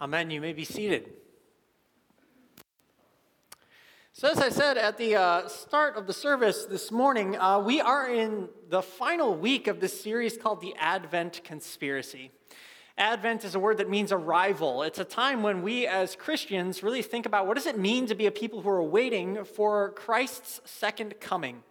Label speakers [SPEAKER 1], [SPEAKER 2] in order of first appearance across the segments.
[SPEAKER 1] Amen. You may be seated. So, as I said at the uh, start of the service this morning, uh, we are in the final week of this series called the Advent Conspiracy. Advent is a word that means arrival. It's a time when we as Christians really think about what does it mean to be a people who are waiting for Christ's second coming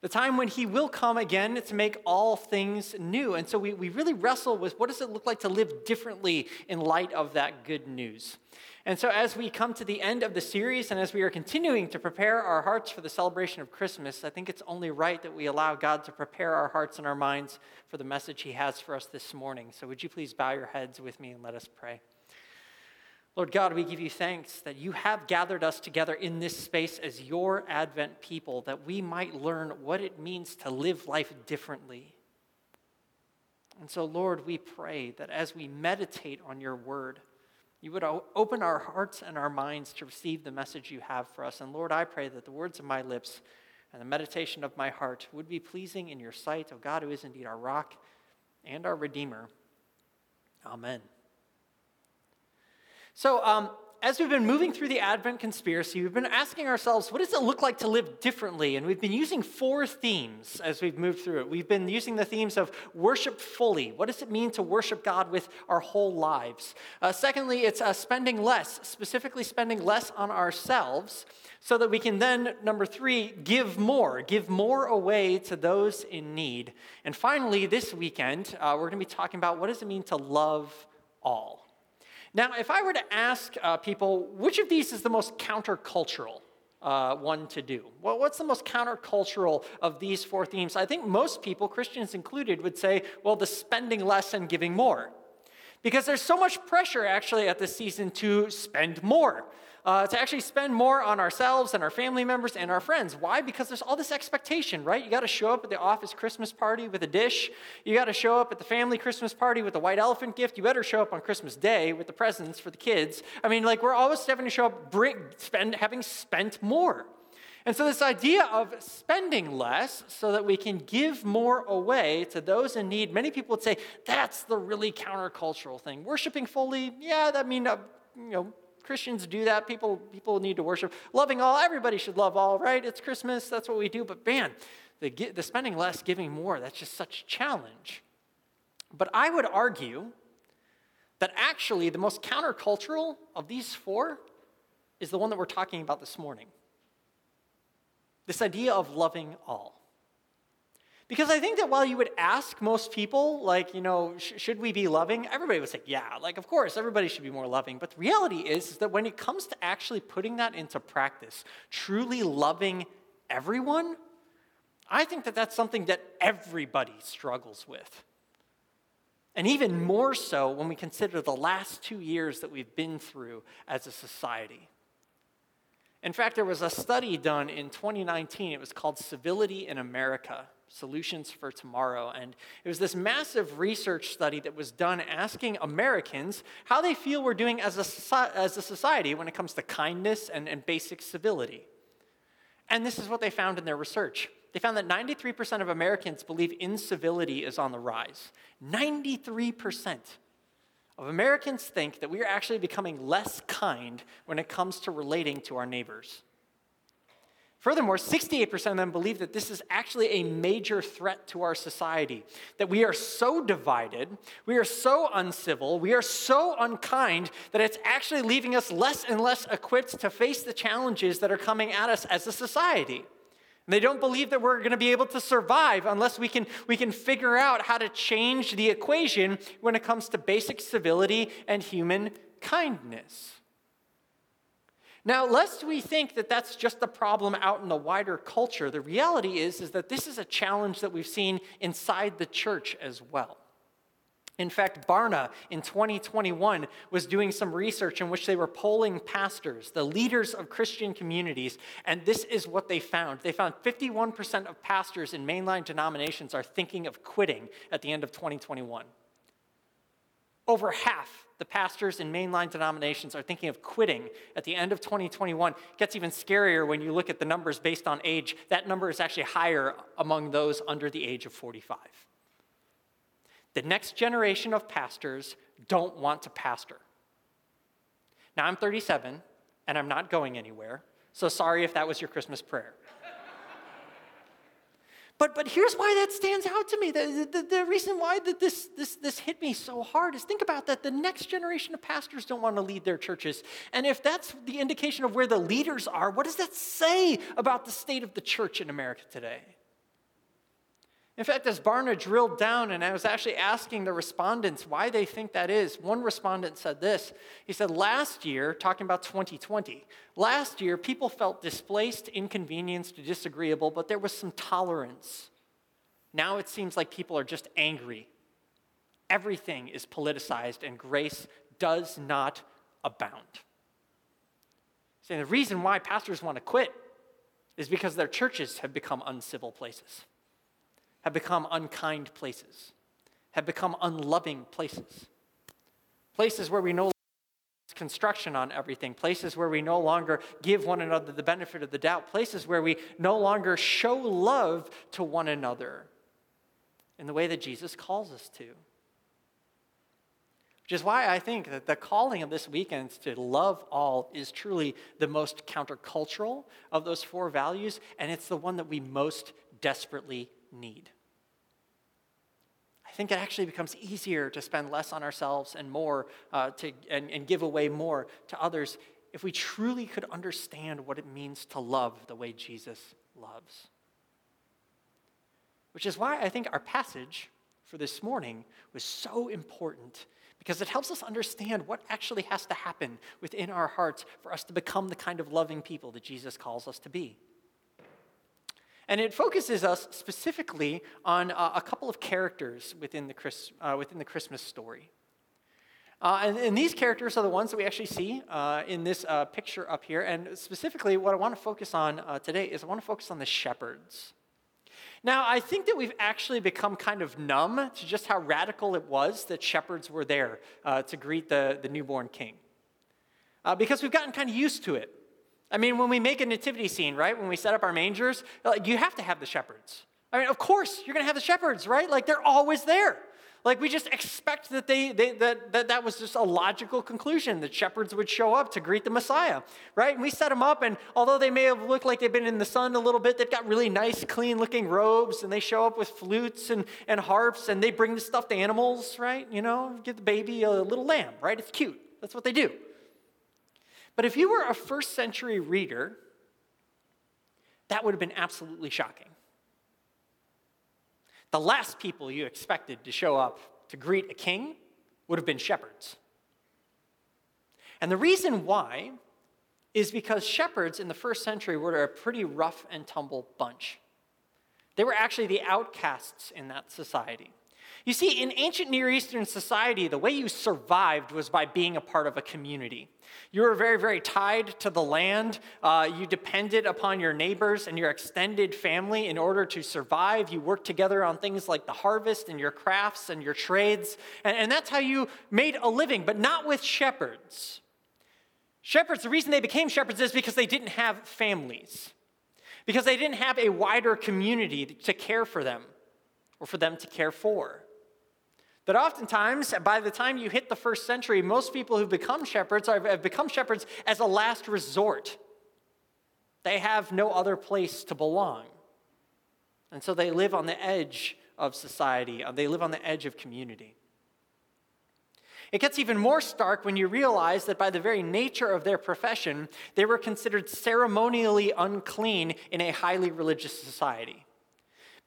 [SPEAKER 1] the time when he will come again to make all things new. And so we, we really wrestle with what does it look like to live differently in light of that good news. And so, as we come to the end of the series and as we are continuing to prepare our hearts for the celebration of Christmas, I think it's only right that we allow God to prepare our hearts and our minds for the message He has for us this morning. So, would you please bow your heads with me and let us pray? Lord God, we give you thanks that you have gathered us together in this space as your Advent people, that we might learn what it means to live life differently. And so, Lord, we pray that as we meditate on your word, you would open our hearts and our minds to receive the message you have for us. And Lord, I pray that the words of my lips and the meditation of my heart would be pleasing in your sight, O God, who is indeed our rock and our Redeemer. Amen. So, um, as we've been moving through the Advent conspiracy, we've been asking ourselves, what does it look like to live differently? And we've been using four themes as we've moved through it. We've been using the themes of worship fully. What does it mean to worship God with our whole lives? Uh, secondly, it's uh, spending less, specifically spending less on ourselves, so that we can then, number three, give more, give more away to those in need. And finally, this weekend, uh, we're going to be talking about what does it mean to love all. Now, if I were to ask uh, people, which of these is the most countercultural uh, one to do? Well, what's the most countercultural of these four themes? I think most people, Christians included, would say, well, the spending less and giving more. Because there's so much pressure actually at this season to spend more uh, to actually spend more on ourselves and our family members and our friends. Why? Because there's all this expectation, right? You got to show up at the office Christmas party with a dish. You got to show up at the family Christmas party with a white elephant gift. You better show up on Christmas Day with the presents for the kids. I mean, like we're always having to show up, bring, spend, having spent more. And so, this idea of spending less so that we can give more away to those in need, many people would say that's the really countercultural thing. Worshiping fully, yeah, that mean, uh, you know, Christians do that. People, people need to worship. Loving all, everybody should love all, right? It's Christmas, that's what we do. But man, the, the spending less, giving more, that's just such a challenge. But I would argue that actually the most countercultural of these four is the one that we're talking about this morning. This idea of loving all. Because I think that while you would ask most people, like, you know, sh- should we be loving? Everybody would say, yeah, like, of course, everybody should be more loving. But the reality is, is that when it comes to actually putting that into practice, truly loving everyone, I think that that's something that everybody struggles with. And even more so when we consider the last two years that we've been through as a society. In fact, there was a study done in 2019. It was called Civility in America. Solutions for Tomorrow. And it was this massive research study that was done asking Americans how they feel we're doing as a, as a society when it comes to kindness and, and basic civility. And this is what they found in their research. They found that 93% of Americans believe incivility is on the rise. 93% of Americans think that we are actually becoming less kind when it comes to relating to our neighbors. Furthermore, 68% of them believe that this is actually a major threat to our society. That we are so divided, we are so uncivil, we are so unkind that it's actually leaving us less and less equipped to face the challenges that are coming at us as a society. And they don't believe that we're going to be able to survive unless we can, we can figure out how to change the equation when it comes to basic civility and human kindness. Now, lest we think that that's just a problem out in the wider culture, the reality is, is that this is a challenge that we've seen inside the church as well. In fact, Barna in 2021 was doing some research in which they were polling pastors, the leaders of Christian communities, and this is what they found. They found 51% of pastors in mainline denominations are thinking of quitting at the end of 2021. Over half the pastors in mainline denominations are thinking of quitting at the end of 2021. It gets even scarier when you look at the numbers based on age. That number is actually higher among those under the age of 45. The next generation of pastors don't want to pastor. Now, I'm 37 and I'm not going anywhere, so sorry if that was your Christmas prayer. But, but here's why that stands out to me. The, the, the, reason why that this, this, this hit me so hard is think about that. The next generation of pastors don't want to lead their churches. And if that's the indication of where the leaders are, what does that say about the state of the church in America today? In fact, as Barna drilled down and I was actually asking the respondents why they think that is, one respondent said this. He said, Last year, talking about 2020, last year people felt displaced, inconvenienced, disagreeable, but there was some tolerance. Now it seems like people are just angry. Everything is politicized and grace does not abound. Saying the reason why pastors want to quit is because their churches have become uncivil places have become unkind places, have become unloving places. Places where we no longer construction on everything, places where we no longer give one another the benefit of the doubt, places where we no longer show love to one another in the way that Jesus calls us to. Which is why I think that the calling of this weekend to love all is truly the most countercultural of those four values, and it's the one that we most desperately need. I think it actually becomes easier to spend less on ourselves and more uh, to, and, and give away more to others if we truly could understand what it means to love the way Jesus loves. Which is why I think our passage for this morning was so important because it helps us understand what actually has to happen within our hearts for us to become the kind of loving people that Jesus calls us to be. And it focuses us specifically on uh, a couple of characters within the, Chris, uh, within the Christmas story. Uh, and, and, these characters are the ones that we actually see uh, in this uh, picture up here. And specifically, what I want to focus on uh, today is I want to focus on the shepherds. Now, I think that we've actually become kind of numb to just how radical it was that shepherds were there to greet the, the newborn king. because we've gotten kind of used to it. I mean, when we make a nativity scene, right? When we set up our mangers, like, you have to have the shepherds. I mean, of course, you're going to have the shepherds, right? Like, they're always there. Like, we just expect that, they, they, that, that that was just a logical conclusion that shepherds would show up to greet the Messiah, right? And we set them up, and although they may have looked like they've been in the sun a little bit, they've got really nice, clean looking robes, and they show up with flutes and, and harps, and they bring the stuffed animals, right? You know, give the baby a little lamb, right? It's cute. That's what they do. But if you were a first century reader, that would have been absolutely shocking. The last people you expected to show up to greet a king would have been shepherds. And the reason why is because shepherds in the first century were a pretty rough and tumble bunch. They were actually the outcasts in that society. You see, in ancient Near Eastern society, the way you survived was by being a part of a community. You were very, very tied to the land. Uh, you depended upon your neighbors and your extended family in order to survive. You worked together on things like the harvest and your crafts and your trades. And, and that's how you made a living, but not with shepherds. Shepherds, the reason they became shepherds is because they didn't have families, because they didn't have a wider community to care for them or for them to care for. That oftentimes, by the time you hit the first century, most people who become shepherds have become shepherds as a last resort. They have no other place to belong. And so they live on the edge of society, uh, they live on the edge of community. It gets even more stark when you realize that by the very nature of their profession, they were considered ceremonially unclean in a highly religious society.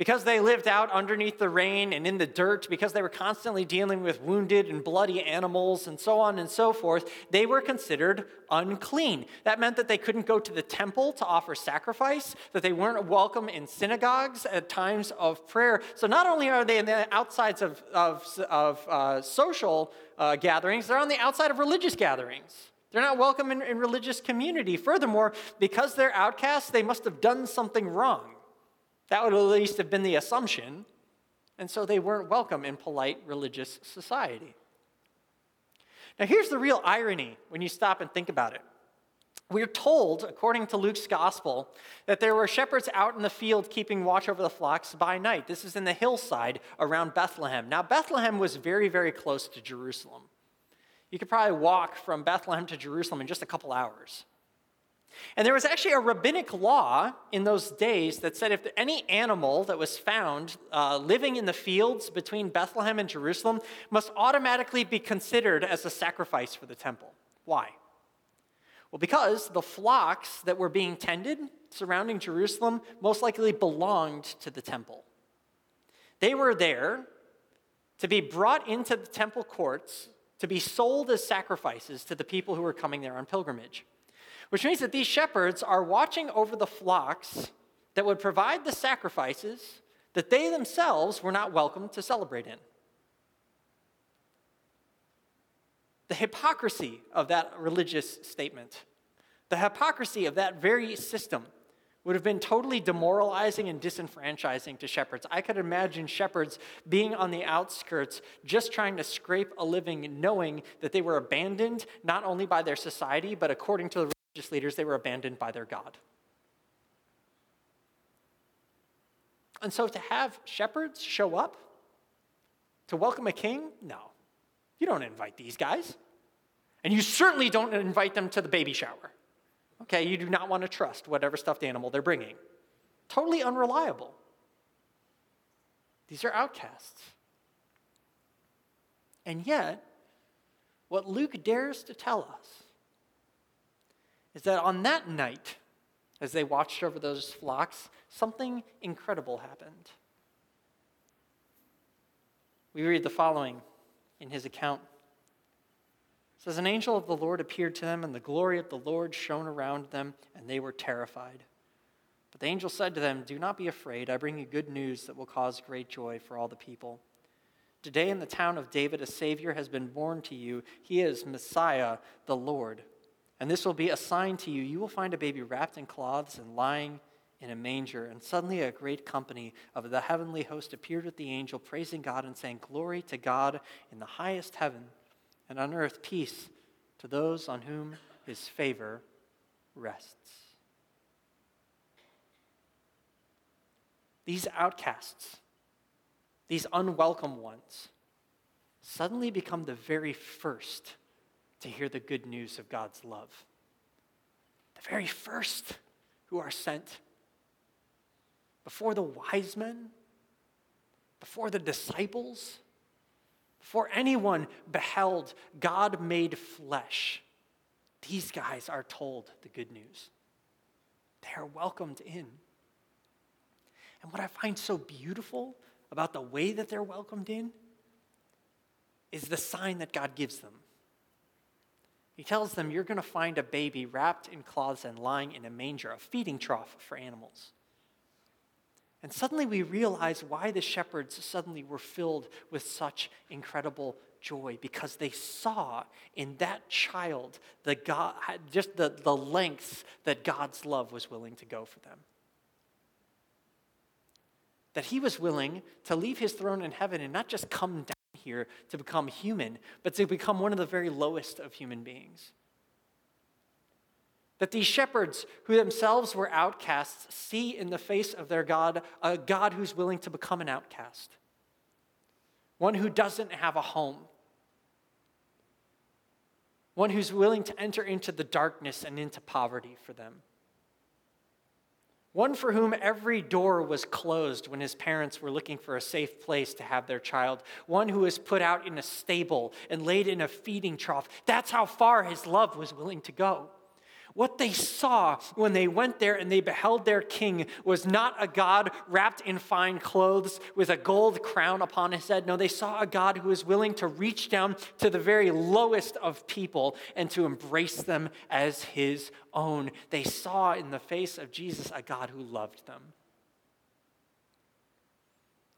[SPEAKER 1] Because they lived out underneath the rain and in the dirt, because they were constantly dealing with wounded and bloody animals and so on and so forth, they were considered unclean. That meant that they couldn't go to the temple to offer sacrifice, that they weren't welcome in synagogues at times of prayer. So not only are they in the outsides of, of, of uh, social uh, gatherings, they're on the outside of religious gatherings. They're not welcome in, in religious community. Furthermore, because they're outcasts, they must have done something wrong. That would at least have been the assumption. And so they weren't welcome in polite religious society. Now, here's the real irony when you stop and think about it. We're told, according to Luke's gospel, that there were shepherds out in the field keeping watch over the flocks by night. This is in the hillside around Bethlehem. Now, Bethlehem was very, very close to Jerusalem. You could probably walk from Bethlehem to Jerusalem in just a couple hours. And there was actually a rabbinic law in those days that said if any animal that was found uh, living in the fields between Bethlehem and Jerusalem must automatically be considered as a sacrifice for the temple. Why? Well, because the flocks that were being tended surrounding Jerusalem most likely belonged to the temple. They were there to be brought into the temple courts to be sold as sacrifices to the people who were coming there on pilgrimage. Which means that these shepherds are watching over the flocks that would provide the sacrifices that they themselves were not welcome to celebrate in. The hypocrisy of that religious statement, the hypocrisy of that very system would have been totally demoralizing and disenfranchising to shepherds. I could imagine shepherds being on the outskirts, just trying to scrape a living, knowing that they were abandoned not only by their society, but according to the religious leaders, they were abandoned by their God. And so to have shepherds show up to welcome a king, no. You don't invite these guys. And you certainly don't invite them to the baby shower. Okay, you do not want to trust whatever stuffed animal they're bringing. Totally unreliable. These are outcasts. And yet, what Luke dares to tell us is that on that night, as they watched over those flocks, something incredible happened. We read the following in his account says, An angel of the Lord appeared to them, and the glory of the Lord shone around them, and they were terrified. But the angel said to them, Do not be afraid. I bring you good news that will cause great joy for all the people. Today in the town of David, a Savior has been born to you. He is Messiah, the Lord. And this will be a sign to you. You will find a baby wrapped in cloths and lying in a manger. And suddenly a great company of the heavenly host appeared with the angel, praising God and saying, Glory to God in the highest heaven and on earth peace to those on whom his favor rests. These outcasts, these unwelcome ones, suddenly become the very first to hear the good news of God's love. The very first who are sent. Before the wise men, before the disciples, before anyone beheld God made flesh, these guys are told the good news. They are welcomed in. And what I find so beautiful about the way that they're welcomed in is the sign that God gives them. He tells them, You're going to find a baby wrapped in cloths and lying in a manger, a feeding trough for animals. And suddenly we realize why the shepherds suddenly were filled with such incredible joy because they saw in that child the God, just the, the lengths that God's love was willing to go for them. That he was willing to leave his throne in heaven and not just come down here to become human, but to become one of the very lowest of human beings. That these shepherds, who themselves were outcasts, see in the face of their God a God who's willing to become an outcast, one who doesn't have a home, one who's willing to enter into the darkness and into poverty for them. One for whom every door was closed when his parents were looking for a safe place to have their child. One who was put out in a stable and laid in a feeding trough. That's how far his love was willing to go. What they saw when they went there and they beheld their king was not a God wrapped in fine clothes with a gold crown upon his head. No, they saw a God who was willing to reach down to the very lowest of people and to embrace them as his own. They saw in the face of Jesus a God who loved them,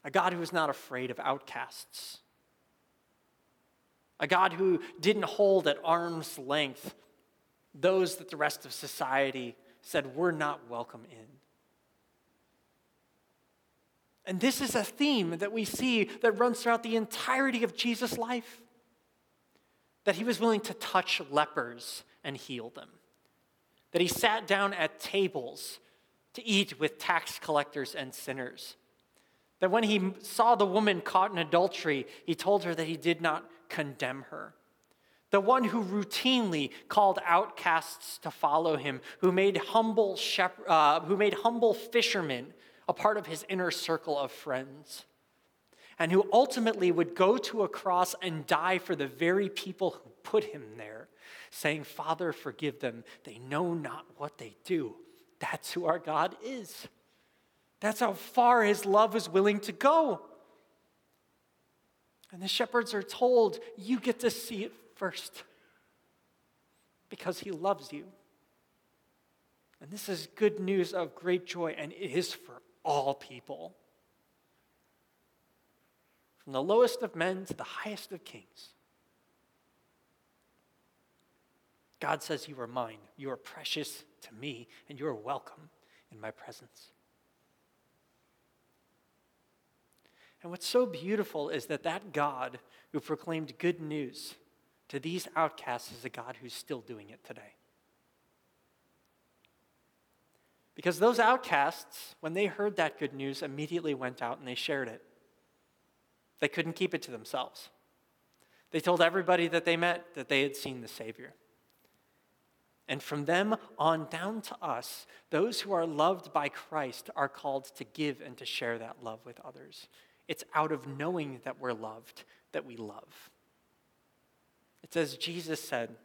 [SPEAKER 1] a God who was not afraid of outcasts, a God who didn't hold at arm's length those that the rest of society said we're not welcome in. And this is a theme that we see that runs throughout the entirety of Jesus' life that he was willing to touch lepers and heal them, that he sat down at tables to eat with tax collectors and sinners, that when he saw the woman caught in adultery, he told her that he did not condemn her the one who routinely called outcasts to follow him, who made humble, shep- uh, who made humble fishermen a part of his inner circle of friends, and who ultimately would go to a cross and die for the very people who put him there, saying, Father, forgive them. They know not what they do. That's who our God is. That's how far his love is willing to go. And the shepherds are told, You get to see it first because he loves you. And this is good news of great joy, and it is for all people. From the lowest of men to the highest of kings. God says, You are mine. You are precious to me, and you are welcome in my presence. And what's so beautiful is that that God who proclaimed good news to these outcasts is a God who's still doing it today. Because those outcasts, when they heard that good news, immediately went out and they shared it. They couldn't keep it to themselves. They told everybody that they met that they had seen the Savior. And from them on down to us, those who are loved by Christ are called to give and to share that love with others. It's out of knowing that we're loved that we love. It's as Jesus said,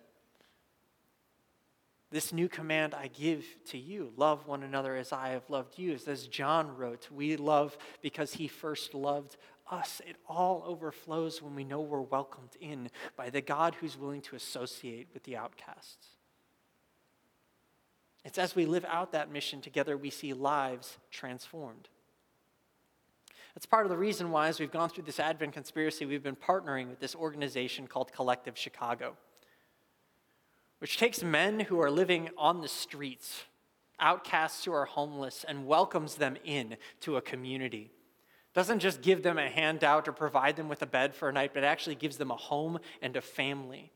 [SPEAKER 1] This new command I give to you love one another as I have loved you. It's as John wrote, We love because he first loved us. It all overflows when we know we're welcomed in by the God who's willing to associate with the outcasts. It's as we live out that mission together, we see lives transformed. That's part of the reason why, as we've gone through this Advent conspiracy, we've been partnering with this organization called Collective Chicago, which takes men who are living on the streets, outcasts who are homeless, and welcomes them in to a community. Doesn't just give them a handout or provide them with a bed for a night, but actually gives them a home and a family.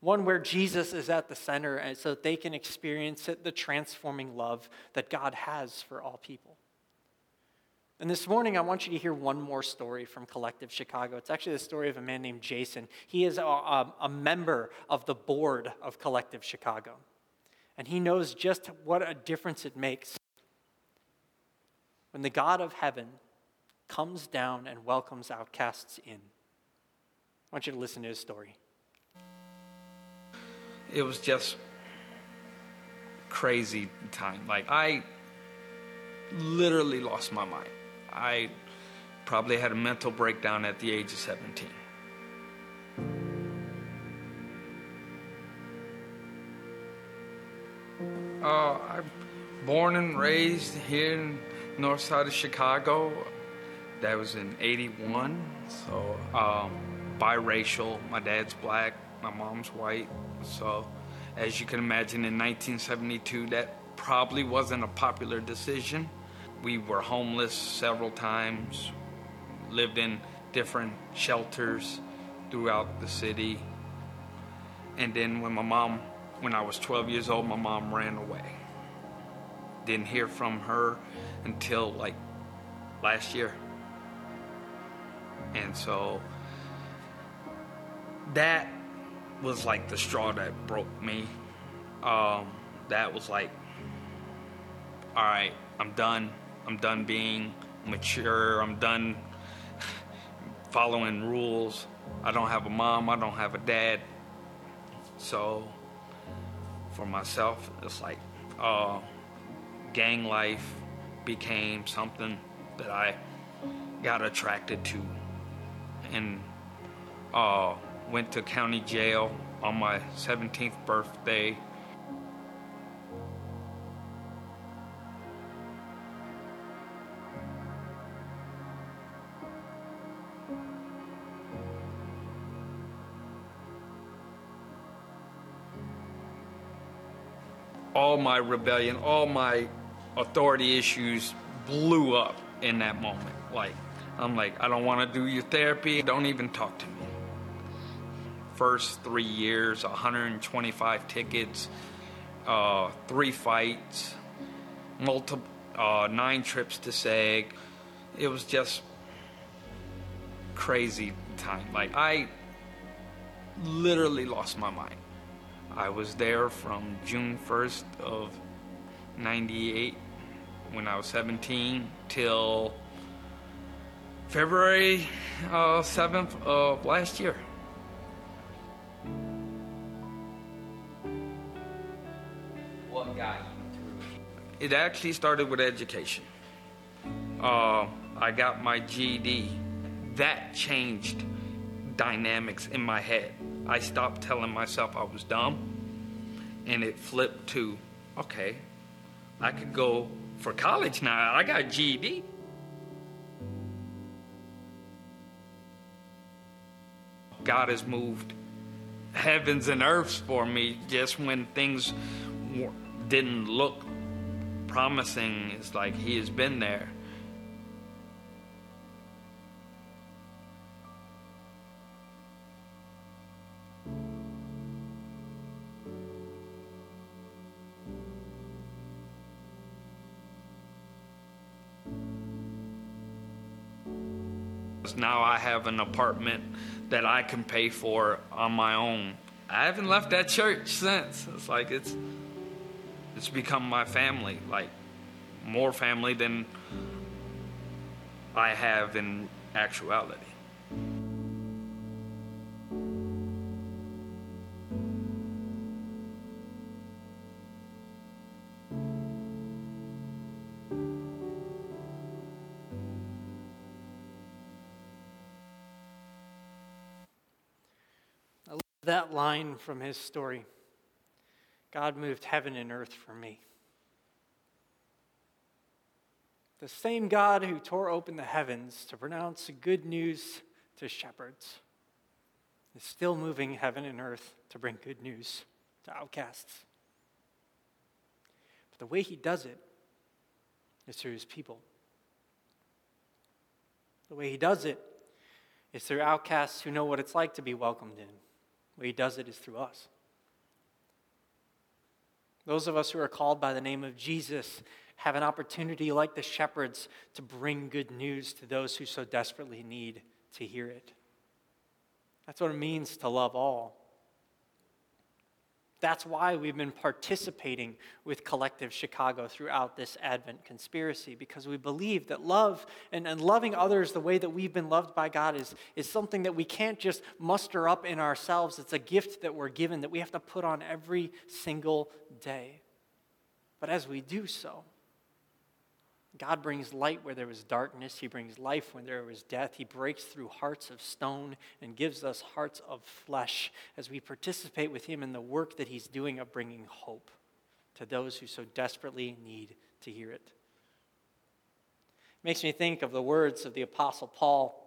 [SPEAKER 1] One where Jesus is at the center, so that they can experience it, the transforming love that God has for all people. And this morning, I want you to hear one more story from Collective Chicago. It's actually the story of a man named Jason. He is a, a, a, member of the board of Collective Chicago. And he knows just what a difference it makes when the God of heaven comes down and welcomes outcasts in. I want you to listen to his story.
[SPEAKER 2] It was just crazy time. Like, I literally lost my mind. I probably had a mental breakdown at the age of 17. Uh, I'm born and raised here in north side of Chicago. That was in 81. So, um, biracial. My dad's black, my mom's white. So, as you can imagine, in 1972, that probably wasn't a popular decision. We were homeless several times, lived in different shelters throughout the city. And then when my mom, when I was 12 years old, my mom ran away. Didn't hear from her until like last year. And so that was like the straw that broke me. Um, that was like, all right, I'm done. I'm done being mature. I'm done following rules. I don't have a mom. I don't have a dad. So for myself, it's like uh, gang life became something that I got attracted to, and uh, went to county jail on my 17th birthday all my rebellion, all my authority issues blew up in that moment. Like, I'm like, I don't want to do your therapy. Don't even talk to me. First three years, 125 tickets, uh, three fights, multiple, uh, nine trips to SAG. It was just crazy time. Like, I literally lost my mind. I was there from June 1st of 98 when I was 17 till February uh, 7th of last year.
[SPEAKER 1] What got you through?
[SPEAKER 2] It actually started with education. Uh, I got my GED. That changed dynamics in my head. I stopped telling myself I was dumb, and it flipped to, okay, I could go for college now. I got GED. God has moved heavens and earths for me just when things didn't look promising. It's like He has been there. Now I have an apartment that I can pay for on my own. I haven't left that church since. It's like it's it's become my family, like more family than I have in actuality.
[SPEAKER 1] That line from his story God moved heaven and earth for me. The same God who tore open the heavens to pronounce good news to shepherds is still moving heaven and earth to bring good news to outcasts. But the way he does it is through his people. The way he does it is through outcasts who know what it's like to be welcomed in way he does it is through us. Those of us who are called by the name of Jesus have an opportunity, like the shepherds, to bring good news to those who so desperately need to hear it. That's what it means to love all. That's why we've been participating with Collective Chicago throughout this Advent conspiracy, because we believe that love and, and loving others the way that we've been loved by God is, is something that we can't just muster up in ourselves. It's a gift that we're given that we have to put on every single day. But as we do so, God brings light where there was darkness. He brings life when there was death. He breaks through hearts of stone and gives us hearts of flesh as we participate with Him in the work that He's doing of bringing hope to those who so desperately need to hear it. it makes me think of the words of the Apostle Paul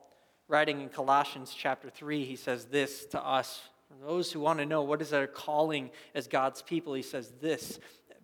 [SPEAKER 1] writing in Colossians chapter 3. He says this to us. For those who want to know what is our calling as God's people, he says this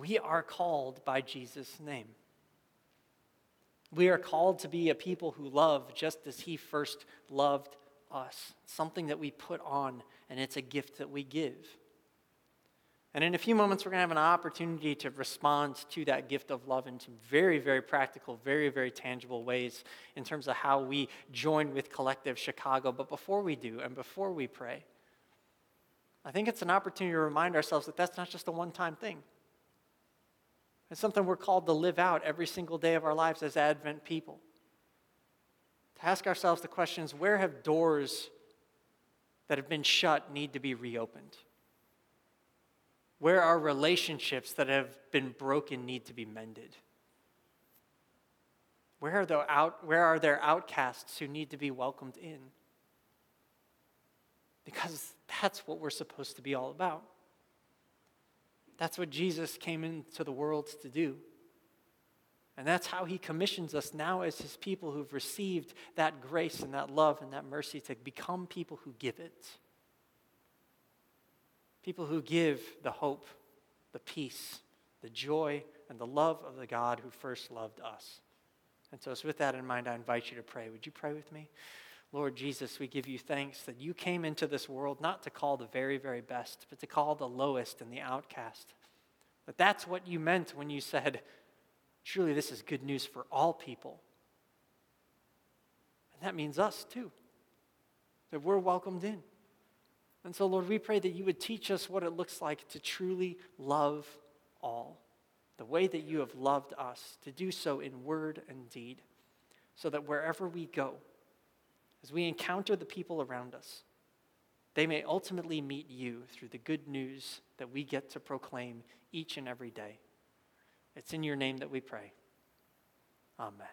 [SPEAKER 1] We are called by Jesus' name. We are called to be a people who love just as He first loved us. something that we put on, and it's a gift that we give. And in a few moments, we're going to have an opportunity to respond to that gift of love in some very, very practical, very, very tangible ways in terms of how we join with Collective Chicago. But before we do, and before we pray, I think it's an opportunity to remind ourselves that that's not just a one time thing. It's something we're called to live out every single day of our lives as Advent people. To ask ourselves the questions where have doors that have been shut need to be reopened? Where are relationships that have been broken need to be mended? Where are, the out, where are there outcasts who need to be welcomed in? Because that's what we're supposed to be all about. That's what Jesus came into the world to do. And that's how he commissions us now as his people who've received that grace and that love and that mercy to become people who give it. People who give the hope, the peace, the joy, and the love of the God who first loved us. And so, with that in mind, I invite you to pray. Would you pray with me? Lord Jesus, we give you thanks that you came into this world not to call the very, very best, but to call the lowest and the outcast. That that's what you meant when you said, Truly, this is good news for all people. And that means us too, that we're welcomed in. And so, Lord, we pray that you would teach us what it looks like to truly love all, the way that you have loved us, to do so in word and deed, so that wherever we go, as we encounter the people around us, they may ultimately meet you through the good news that we get to proclaim each and every day. It's in your name that we pray. Amen.